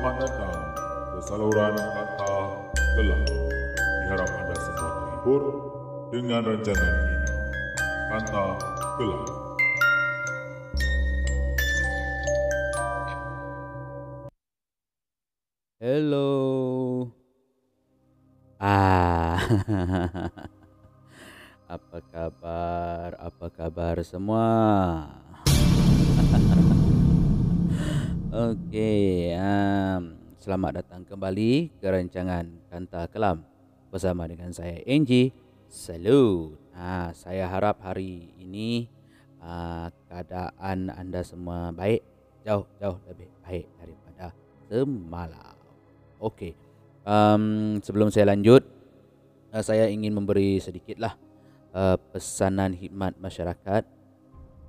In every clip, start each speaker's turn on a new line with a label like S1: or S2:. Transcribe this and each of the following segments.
S1: Selamat datang ke saluran kata gelap. Diharap anda semua terhibur dengan rancangan ini. Kata gelap.
S2: Hello. Ah. Apa kabar? Apa kabar semua? Okey, um, selamat datang kembali ke rancangan Kanta Kelam bersama dengan saya Angie. Salut. Ah, saya harap hari ini uh, keadaan anda semua baik, jauh-jauh lebih baik daripada semalam. Okey. Um, sebelum saya lanjut, uh, saya ingin memberi sedikitlah uh, pesanan khidmat masyarakat.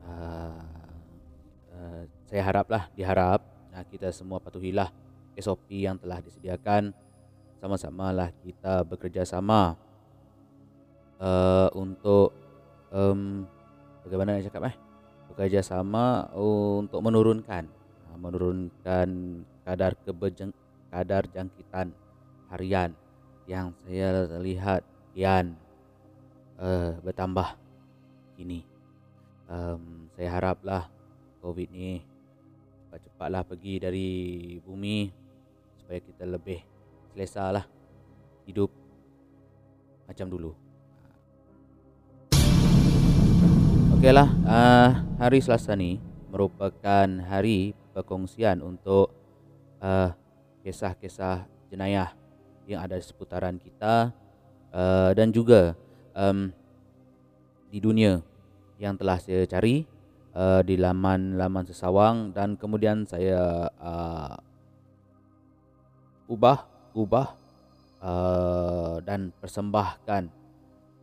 S2: Uh, uh, saya haraplah, diharap uh, kita semua patuhilah SOP yang telah disediakan. Sama-samalah kita bekerjasama uh, untuk um, bagaimana nak cakap eh? Bekerjasama untuk menurunkan uh, menurunkan kadar kebejeng, kadar jangkitan harian yang saya lihat kian uh, bertambah ini. Um, saya haraplah COVID ni cepat-cepatlah pergi dari bumi supaya kita lebih selesa lah hidup macam dulu. Okeylah, uh, hari Selasa ni merupakan hari perkongsian untuk uh, kisah-kisah jenayah yang ada di seputaran kita uh, dan juga um, di dunia yang telah saya cari uh, di laman-laman sesawang dan kemudian saya uh, ubah ubah uh, dan persembahkan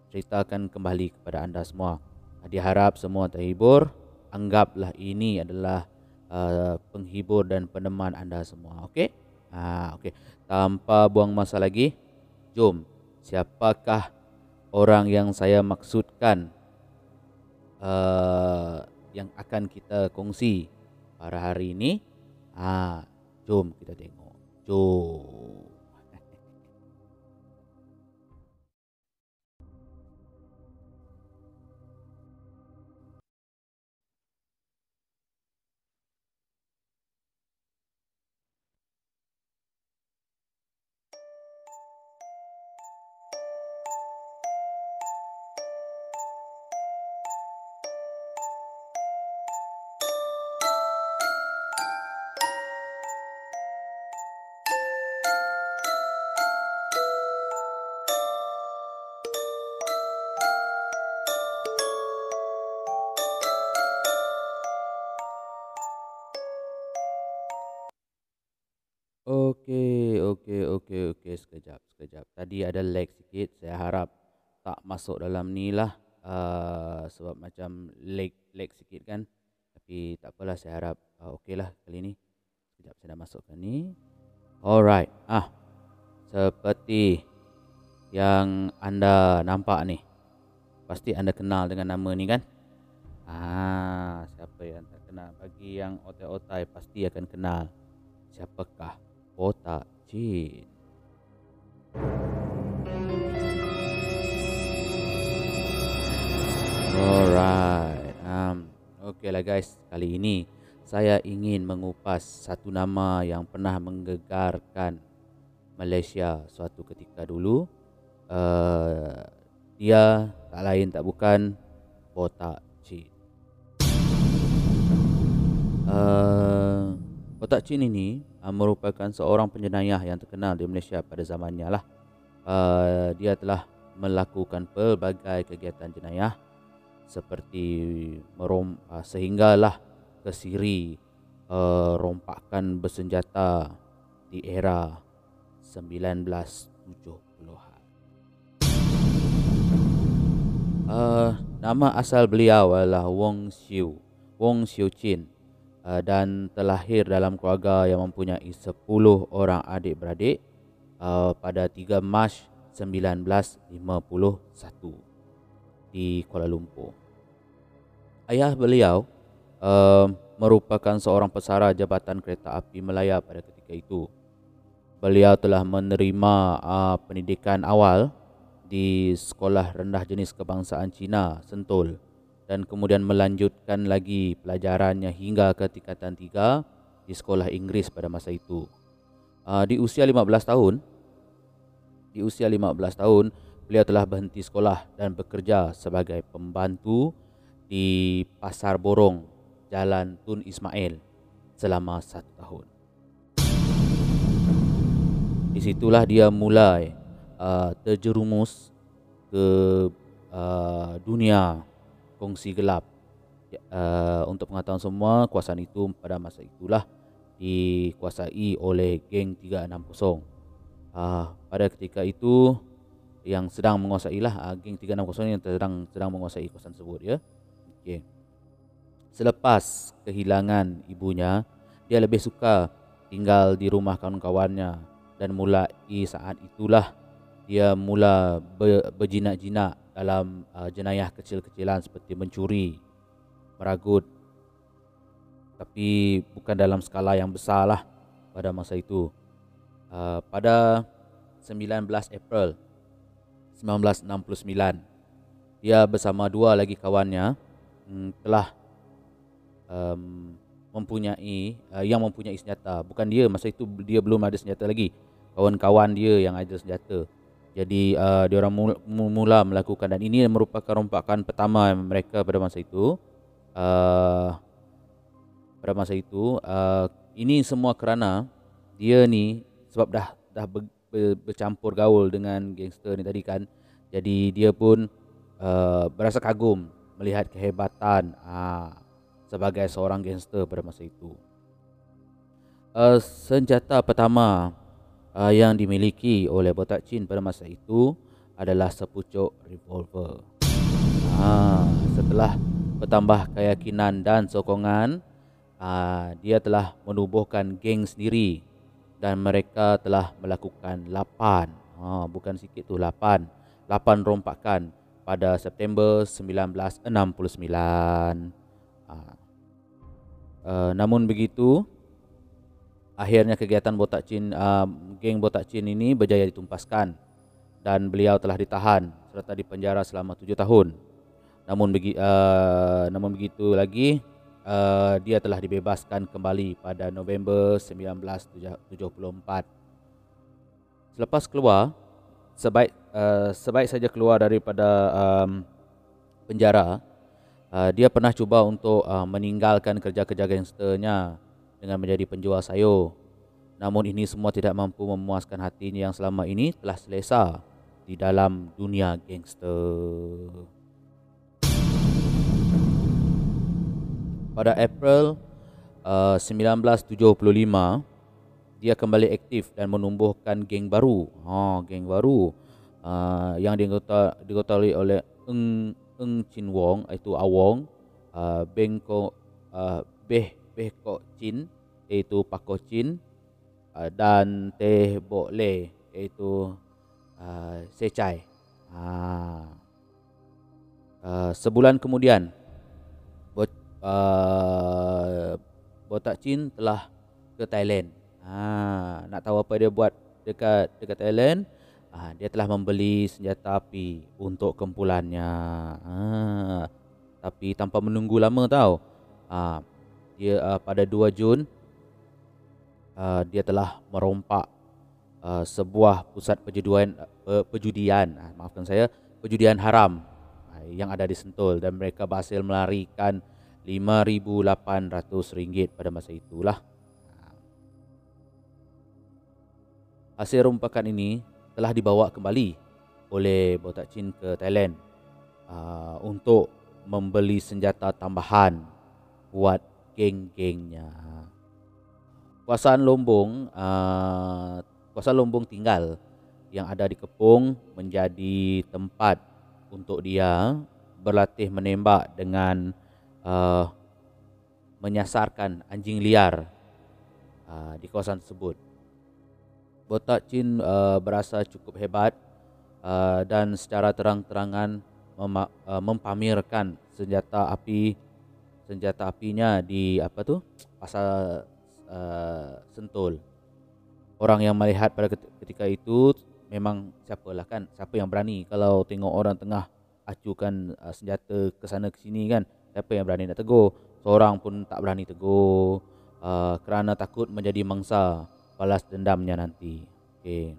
S2: ceritakan kembali kepada anda semua. Diharap semua terhibur. Anggaplah ini adalah uh, penghibur dan peneman anda semua. Okey? Ha, okey. Tanpa buang masa lagi, jom. Siapakah orang yang saya maksudkan uh, yang akan kita kongsi pada hari ini? Ha, jom kita tengok. Jom. Okey, okey, okey. Sekejap, sekejap. Tadi ada lag sikit. Saya harap tak masuk dalam ni lah. Uh, sebab macam lag, lag sikit kan. Tapi tak apalah, saya harap uh, okey lah kali ni. Sekejap, saya dah masukkan ni. Alright. Ah, seperti yang anda nampak ni. Pasti anda kenal dengan nama ni kan? Ah, siapa yang tak kenal? Bagi yang otai-otai pasti akan kenal. Siapakah? Kotak jin. Alright. Um, okay lah guys. Kali ini saya ingin mengupas satu nama yang pernah menggegarkan Malaysia suatu ketika dulu. Uh, dia tak lain tak bukan Botak Chin. Uh, Botak Chin ini uh, merupakan seorang penjenayah yang terkenal di Malaysia pada zamannya lah. Uh, dia telah melakukan pelbagai kegiatan jenayah seperti merom uh, sehinggalah ke siri uh, rompakan bersenjata di era 1970-an. Uh, nama asal beliau adalah Wong Xiu, Wong Xiu Chin Uh, dan terlahir dalam keluarga yang mempunyai 10 orang adik-beradik uh, pada 3 Mac 1951 di Kuala Lumpur. Ayah beliau uh, merupakan seorang pesara Jabatan Kereta Api Melaya pada ketika itu. Beliau telah menerima pendidikan awal di Sekolah Rendah Jenis Kebangsaan Cina, Sentul dan kemudian melanjutkan lagi pelajarannya hingga ke tingkatan 3 di sekolah Inggeris pada masa itu. Uh, di usia 15 tahun, di usia 15 tahun, beliau telah berhenti sekolah dan bekerja sebagai pembantu di Pasar Borong, Jalan Tun Ismail selama satu tahun. Di situlah dia mulai uh, terjerumus ke uh, dunia kongsi gelap. Uh, untuk pengetahuan semua, kuasaan itu pada masa itulah dikuasai oleh geng 360. Uh, pada ketika itu yang sedang menguasai lah uh, geng 360 yang sedang sedang menguasai kuasaan tersebut ya. Okey. Selepas kehilangan ibunya, dia lebih suka tinggal di rumah kawan-kawannya dan mulai saat itulah dia mula berjinak-jinak dalam uh, jenayah kecil-kecilan seperti mencuri, meragut tapi bukan dalam skala yang besar lah pada masa itu. Uh, pada 19 April 1969 dia bersama dua lagi kawannya um, telah um, mempunyai uh, yang mempunyai senjata. Bukan dia masa itu dia belum ada senjata lagi. Kawan-kawan dia yang ada senjata. Jadi uh, dia orang mula, mula melakukan dan ini merupakan rompakan pertama mereka pada masa itu. Uh, pada masa itu uh, ini semua kerana dia ni sebab dah dah ber, ber, bercampur gaul dengan gangster ni tadi kan. Jadi dia pun uh, berasa kagum melihat kehebatan uh, sebagai seorang gangster pada masa itu. Uh, senjata pertama uh, yang dimiliki oleh Botak Chin pada masa itu adalah sepucuk revolver. Uh, setelah bertambah keyakinan dan sokongan, uh, dia telah menubuhkan geng sendiri dan mereka telah melakukan lapan, uh, bukan sikit tu lapan, lapan rompakan pada September 1969. Uh, uh, namun begitu, Akhirnya kegiatan Botak Chin, uh, geng Botak Chin ini berjaya ditumpaskan dan beliau telah ditahan serta dipenjara selama tujuh tahun. Namun, begi, uh, namun begitu lagi, uh, dia telah dibebaskan kembali pada November 1974. Selepas keluar, sebaik uh, sebaik saja keluar daripada um, penjara, uh, dia pernah cuba untuk uh, meninggalkan kerja-kerja gangsternya dengan menjadi penjual sayur. Namun ini semua tidak mampu memuaskan hatinya yang selama ini telah selesa di dalam dunia gangster. Pada April uh, 1975, dia kembali aktif dan menumbuhkan geng baru. Ha, geng baru uh, yang diketuai oleh Eng Eng Chin Wong iaitu Awong, uh, Bengko uh, Beh Beh Kok Chin iaitu Pako Chin uh, dan Teh Bok Le iaitu uh, Secai. Uh, uh, sebulan kemudian Bot, uh, Botak Chin telah ke Thailand. Ha, nak tahu apa dia buat dekat dekat Thailand? Ha, dia telah membeli senjata api untuk kumpulannya. Ha, tapi tanpa menunggu lama tahu. Ha, dia uh, pada 2 Jun uh, dia telah merompak uh, sebuah pusat perjudian uh, perjudian uh, maafkan saya perjudian haram uh, yang ada di Sentul. Dan mereka berhasil melarikan 5800 ringgit pada masa itulah. Hasil rompakan ini telah dibawa kembali oleh Botak Chin ke Thailand uh, untuk membeli senjata tambahan buat geng-gengnya. Kuasaan Lombong, uh, kuasaan Lombong tinggal yang ada di Kepung menjadi tempat untuk dia berlatih menembak dengan uh, menyasarkan anjing liar uh, di kawasan tersebut. Botak Chin uh, berasa cukup hebat uh, dan secara terang-terangan mem- uh, mempamerkan senjata api senjata apinya di apa tu pasar uh, Sentul. Orang yang melihat pada ketika itu memang siapalah kan siapa yang berani. Kalau tengok orang tengah acukan uh, senjata ke sana ke sini kan siapa yang berani nak tegur? Seorang pun tak berani tegur. Uh, kerana takut menjadi mangsa balas dendamnya nanti. Okey.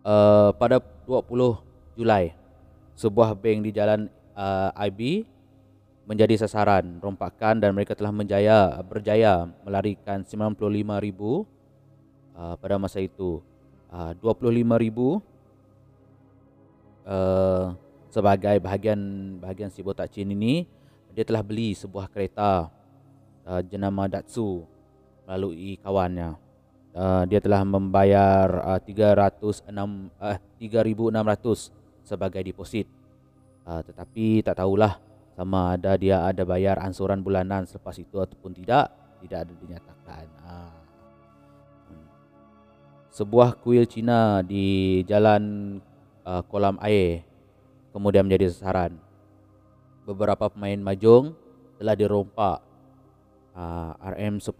S2: Uh, pada 20 Julai sebuah bank di jalan uh, IB menjadi sasaran rompakan dan mereka telah menjaya berjaya melarikan 95,000 uh, pada masa itu. Uh, 25,000 uh, sebagai bahagian bahagian si botak Chin ini dia telah beli sebuah kereta uh, jenama Datsu melalui kawannya. Uh, dia telah membayar uh, 306 uh, 3600 sebagai deposit. Uh, tetapi tak tahulah sama ada dia ada bayar ansuran bulanan selepas itu ataupun tidak tidak ada dinyatakan. Ha. sebuah kuil Cina di jalan uh, kolam air kemudian menjadi sasaran. Beberapa pemain mahjong telah dirompak uh, RM 10,000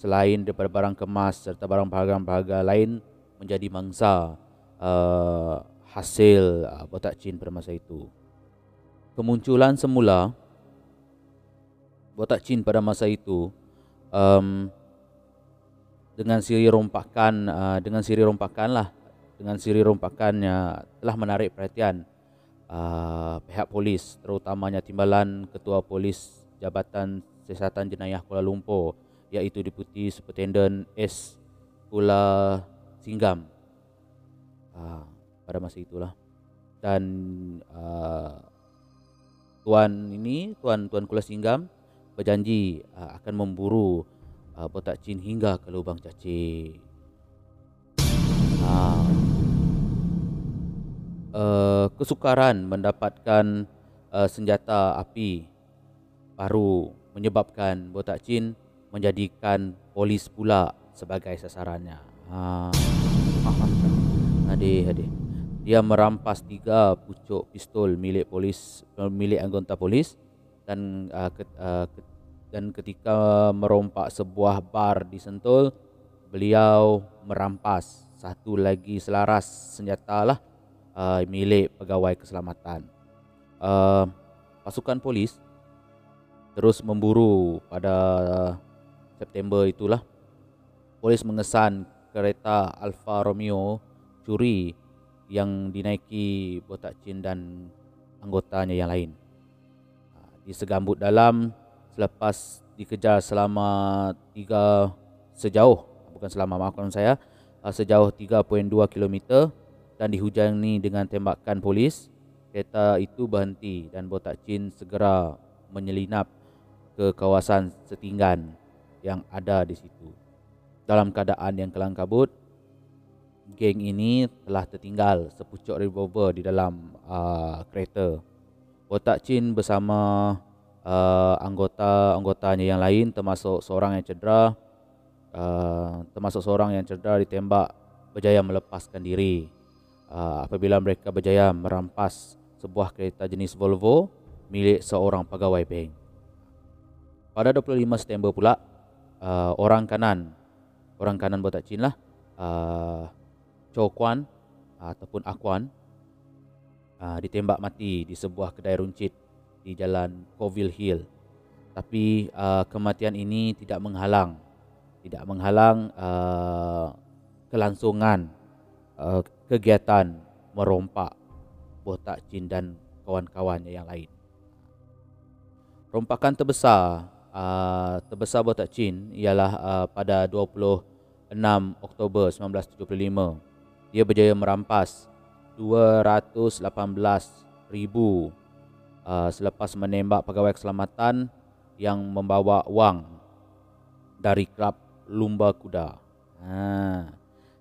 S2: selain daripada barang kemas serta barang-barang berharga lain menjadi mangsa uh, hasil uh, botak chin pada masa itu kemunculan semula botak chin pada masa itu um, dengan siri rompakan uh, dengan siri rompakan lah dengan siri rompakannya telah menarik perhatian uh, pihak polis terutamanya timbalan ketua polis jabatan siasatan jenayah Kuala Lumpur iaitu Deputi Superintendent S. Kula Singgam. Uh, pada masa itulah. Dan uh, tuan ini tuan tuan Kula Singgam berjanji uh, akan memburu uh, botak chin hingga ke lubang cacing. Uh, uh, kesukaran mendapatkan uh, senjata api baru menyebabkan botak chin menjadikan polis pula sebagai sasarannya. Ha. Uh, adik, adik dia merampas tiga pucuk pistol milik polis milik anggota polis dan uh, ke, uh, ke, dan ketika merompak sebuah bar di Sentul beliau merampas satu lagi selaras senjata lah uh, milik pegawai keselamatan. Uh, pasukan polis terus memburu pada September itulah. Polis mengesan kereta Alfa Romeo curi yang dinaiki botak chin dan anggotanya yang lain. Ha, di segambut dalam selepas dikejar selama tiga sejauh bukan selama maafkan saya ha, sejauh 3.2 km dan dihujani dengan tembakan polis kereta itu berhenti dan botak chin segera menyelinap ke kawasan setinggan yang ada di situ dalam keadaan yang kelang kabut geng ini telah tertinggal sepucuk revolver di dalam uh, kereta. Botak Chin bersama uh, anggota-anggotanya yang lain termasuk seorang yang cedera uh, termasuk seorang yang cedera ditembak berjaya melepaskan diri uh, apabila mereka berjaya merampas sebuah kereta jenis Volvo milik seorang pegawai bank. Pada 25 September pula uh, orang kanan orang kanan Botak Chin lah uh, Chow Kwan ataupun Akwan uh, ditembak mati di sebuah kedai runcit di jalan Coville Hill. Tapi uh, kematian ini tidak menghalang tidak menghalang uh, kelangsungan kegiatan merompak Botak Chin dan kawan-kawannya yang lain. Rompakan terbesar terbesar Botak Chin ialah pada 26 Oktober 1975 dia berjaya merampas 218 ribu uh, selepas menembak pegawai keselamatan yang membawa wang dari klub lumba kuda. Ha.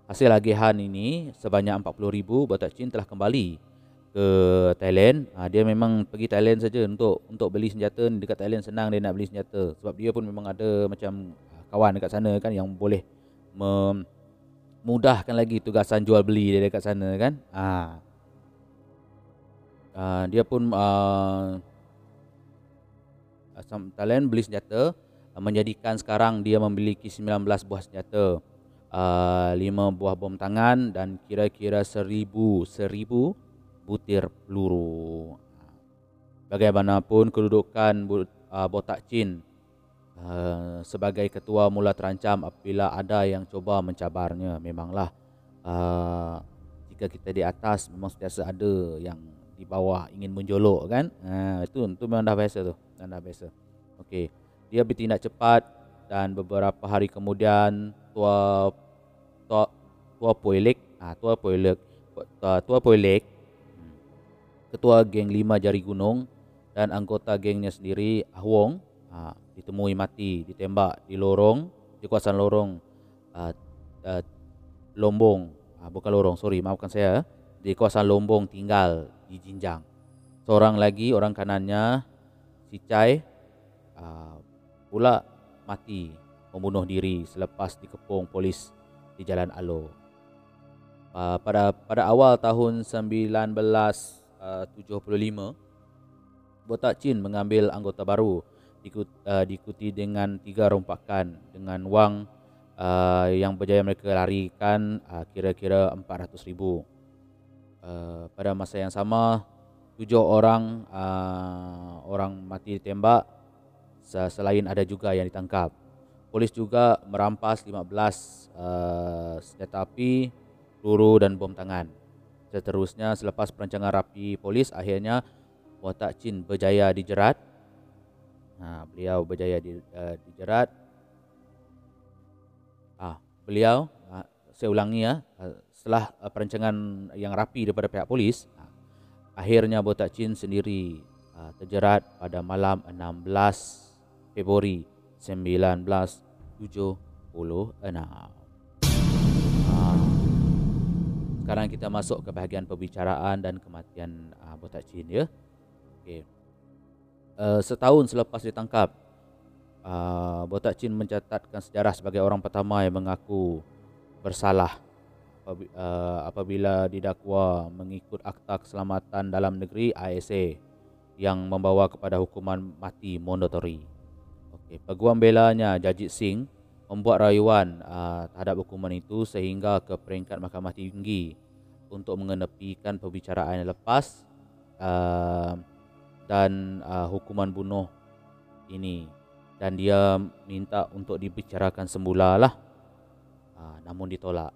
S2: Hasil agihan ini sebanyak 40 ribu Batak Chin telah kembali ke Thailand. Ha, dia memang pergi Thailand saja untuk untuk beli senjata dekat Thailand senang dia nak beli senjata sebab dia pun memang ada macam kawan dekat sana kan yang boleh mem, mudahkan lagi tugasan jual beli dia dekat sana kan. Ha. Uh, dia pun uh, Sam Thailand beli senjata uh, menjadikan sekarang dia memiliki 19 buah senjata uh, 5 buah bom tangan dan kira-kira 1000 1000 butir peluru bagaimanapun kedudukan uh, Botak Chin uh, sebagai ketua mula terancam apabila ada yang cuba mencabarnya memanglah uh, jika kita di atas memang sentiasa ada yang di bawah ingin menjolok kan? Ha, itu itu memang dah biasa tu memang dah biasa. Okey. Dia bertindak cepat dan beberapa hari kemudian tua tua tua Poilek ah tua Poilek tua, tua Poilek hmm, ketua geng lima jari gunung dan anggota gengnya sendiri Ahwong ha, ditemui mati ditembak di lorong di kawasan lorong uh, uh, Lombong uh, bukan lorong sorry maafkan saya di kawasan Lombong tinggal di Jinjang. Seorang lagi orang kanannya si Chai uh, pula mati membunuh diri selepas dikepung polis di Jalan Alo. Uh, pada pada awal tahun 1975 uh, Botak Chin mengambil anggota baru dikut, uh, diikuti dengan tiga rompakan dengan wang uh, yang berjaya mereka larikan uh, kira-kira 400 ribu. Eh, pada masa yang sama tujuh orang uh, orang mati ditembak selain ada juga yang ditangkap. Polis juga merampas 15 uh, senjata api, peluru dan bom tangan. Seterusnya selepas perancangan rapi polis akhirnya Watak Chin berjaya dijerat. Nah, beliau berjaya di, uh, dijerat. Ah, beliau uh, saya ulangi ya, uh, setelah uh, perancangan yang rapi daripada pihak polis uh, akhirnya Botak Chin sendiri uh, terjerat pada malam 16 Februari 1976 sekarang kita masuk ke bahagian pembicaraan dan kematian uh, Botak Chin ya okay. Uh, setahun selepas ditangkap uh, Botak Chin mencatatkan sejarah sebagai orang pertama yang mengaku bersalah uh, apabila didakwa mengikut Akta Keselamatan Dalam Negeri ISA yang membawa kepada hukuman mati mandatori. Okey, peguam belanya Jajit Singh membuat rayuan uh, terhadap hukuman itu sehingga ke peringkat Mahkamah Tinggi untuk mengenepikan perbicaraan yang lepas uh, dan uh, hukuman bunuh ini dan dia minta untuk dibicarakan semula lah uh, namun ditolak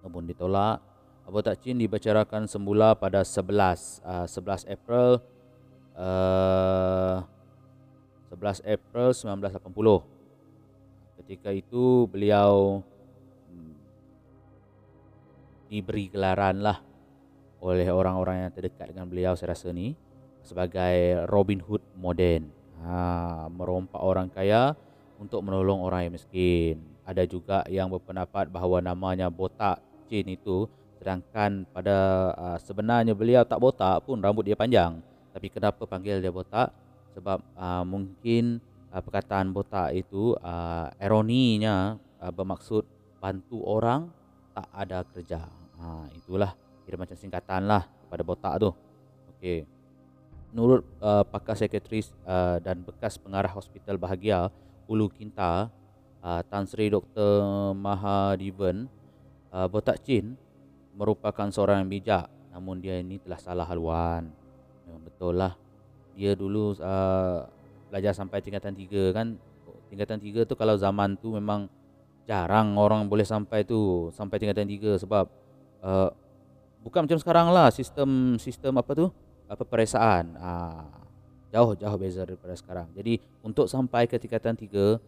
S2: namun ditolak. Abu Takcin dibicarakan semula pada 11 uh, 11 April uh, 11 April 1980. Ketika itu beliau hmm, diberi gelaran lah oleh orang-orang yang terdekat dengan beliau saya rasa ni sebagai Robin Hood moden. Ha, merompak orang kaya untuk menolong orang yang miskin. Ada juga yang berpendapat bahawa namanya botak Jin itu sedangkan pada uh, sebenarnya beliau tak botak pun rambut dia panjang. Tapi kenapa panggil dia botak? Sebab uh, mungkin uh, perkataan botak itu uh, ironinya uh, bermaksud bantu orang tak ada kerja. Ha, itulah kira macam singkatan lah pada botak tu. Okey menurut uh, pakar sekretaris uh, dan bekas pengarah hospital bahagia Ulu Kinta uh, Tan Sri Dr Mahadivan uh, Botak Chin merupakan seorang yang bijak namun dia ini telah salah haluan. Memang betul lah. Dia dulu uh, belajar sampai tingkatan tiga kan. Tingkatan tiga tu kalau zaman tu memang jarang orang boleh sampai tu sampai tingkatan tiga sebab uh, bukan macam sekarang lah sistem sistem apa tu apa peresaan uh, jauh jauh beza daripada sekarang jadi untuk sampai ke tingkatan tiga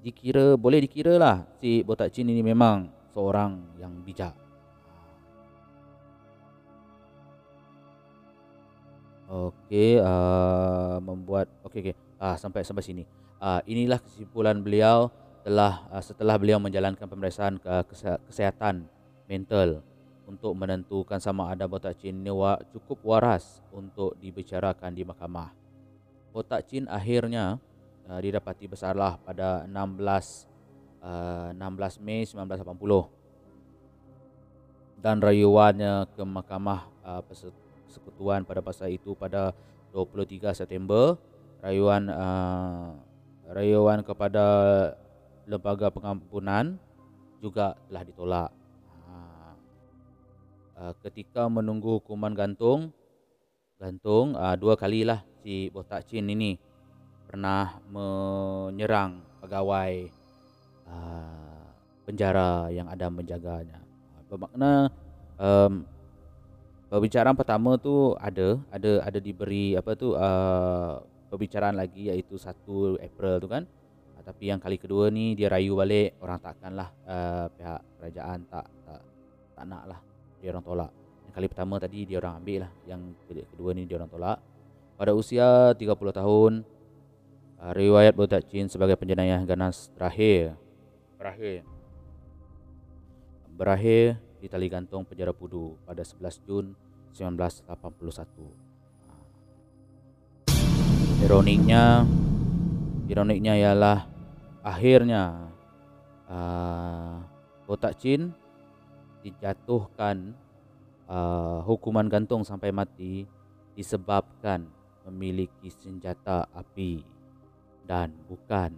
S2: dikira boleh dikira lah si botak chin ini memang seorang yang bijak. Okey, uh, membuat okey okey. Uh, sampai sampai sini. Uh, inilah kesimpulan beliau telah uh, setelah beliau menjalankan pemeriksaan ke kesehatan mental untuk menentukan sama ada botak chin ini cukup waras untuk dibicarakan di mahkamah. Botak chin akhirnya uh, didapati bersalah pada 16 16 uh, Mei 1980 dan rayuannya ke mahkamah uh, persekutuan pada masa itu pada 23 September rayuan uh, rayuan kepada lembaga pengampunan juga telah ditolak. Uh, ketika menunggu hukuman gantung, gantung uh, dua kalilah si Botak Chin ini pernah menyerang pegawai uh, penjara yang ada menjaganya. Bermakna um, Perbicaraan pertama tu ada ada ada diberi apa tu uh, perbicaraan lagi iaitu 1 April tu kan. Uh, tapi yang kali kedua ni dia rayu balik orang takkanlah uh, pihak kerajaan tak tak tak nak lah dia orang tolak. Yang kali pertama tadi dia orang ambil lah yang kedua ni dia orang tolak. Pada usia 30 tahun uh, riwayat Botak Chin sebagai penjenayah ganas terakhir berakhir berakhir di tali gantung penjara Pudu pada 11 Jun 1981. Ironiknya, ironiknya ialah akhirnya uh, Botak Chin dijatuhkan uh, hukuman gantung sampai mati disebabkan memiliki senjata api dan bukan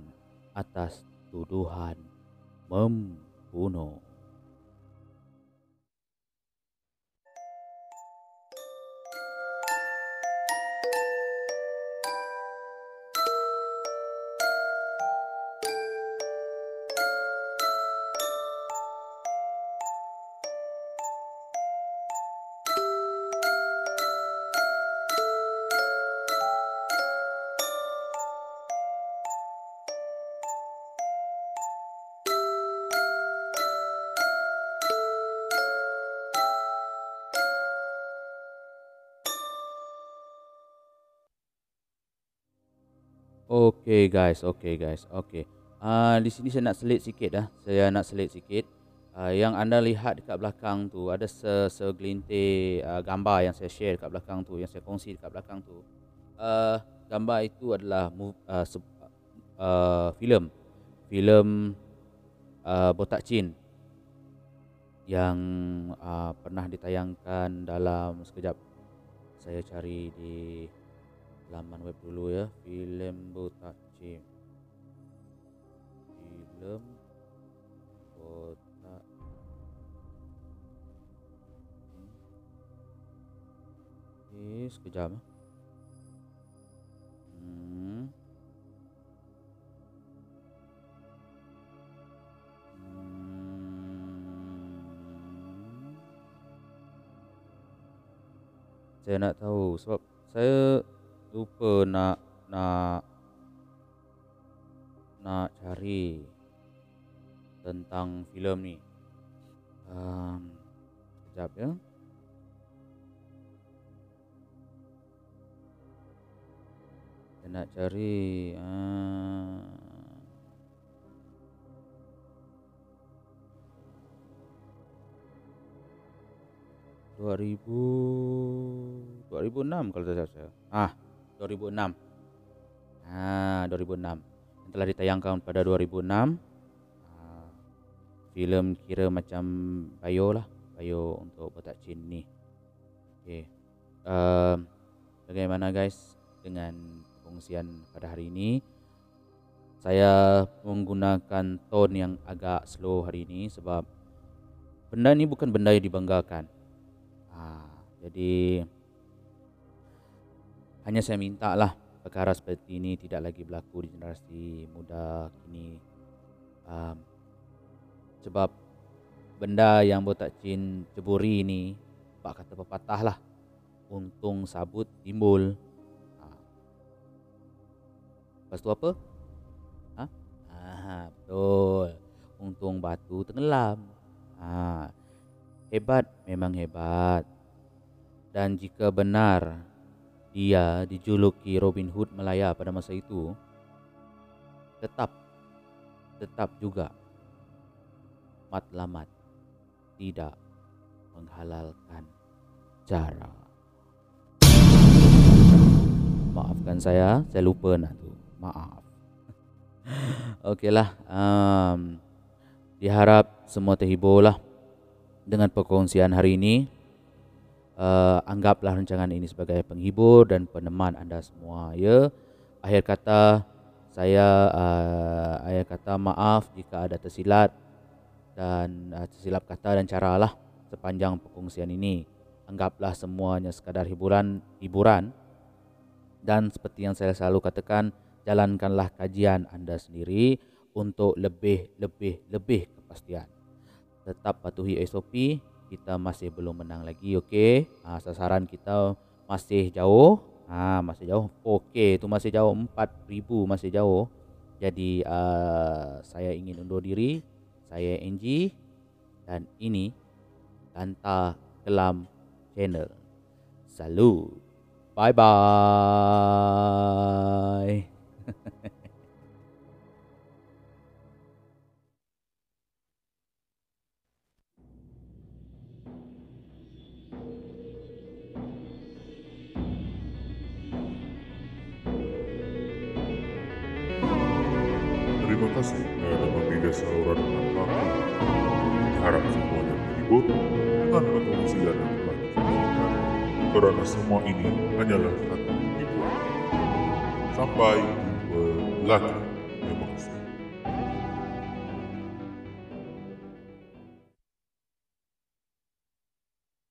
S2: atas tuduhan membunuh. Okay guys, okay guys, okay. Uh, di sini saya nak selit sikit dah. Saya nak selit sikit. Uh, yang anda lihat dekat belakang tu ada se segelintir uh, gambar yang saya share dekat belakang tu, yang saya kongsi dekat belakang tu. Uh, gambar itu adalah uh, uh, filem, filem uh, Botak Chin yang uh, pernah ditayangkan dalam sekejap saya cari di laman web dulu ya film botak cim film botak ini sekejap hmm. hmm. saya nak tahu sebab saya lupa nak nak nak cari tentang filem ni. Um, sekejap ya. Saya nak cari uh, dua ribu dua ribu enam kalau salah. Ah, 2006. Ha, 2006. Yang telah ditayangkan pada 2006. Ha, filem kira macam bio lah, bio untuk Botak Chin ni. Okey. Uh, bagaimana guys dengan fungsian pada hari ini? Saya menggunakan tone yang agak slow hari ini sebab benda ni bukan benda yang dibanggakan. Ha, jadi hanya saya minta lah perkara seperti ini tidak lagi berlaku di generasi muda kini. Um, sebab benda yang botak cin ceburi ini, pak kata pepatah lah, untung sabut timbul. Ha. Lepas tu apa? Ha? Ha, betul. Untung batu tenggelam. Ha. Hebat memang hebat. Dan jika benar dia dijuluki Robin Hood Melaya pada masa itu tetap tetap juga matlamat tidak menghalalkan cara. Maafkan saya saya lupa nak tu. Maaf. Okeylah um, diharap semua terhibur lah dengan perkongsian hari ini uh, anggaplah rancangan ini sebagai penghibur dan peneman anda semua ya akhir kata saya uh, akhir kata maaf jika ada tersilat dan uh, tersilap kata dan cara lah sepanjang perkongsian ini. Anggaplah semuanya sekadar hiburan hiburan dan seperti yang saya selalu katakan jalankanlah kajian anda sendiri untuk lebih lebih lebih kepastian. Tetap patuhi SOP, kita masih belum menang lagi okey. Ha, sasaran kita masih jauh. Ha, masih jauh. Okey, itu masih jauh 4000 masih jauh. Jadi uh, saya ingin undur diri. Saya NG dan ini Kanta Kelam Channel. Salut. Bye bye.
S1: Dengan pengungsian yang telah disajikan kerana semua ini hanyalah satu hiburan. Sampai jumpa lagi.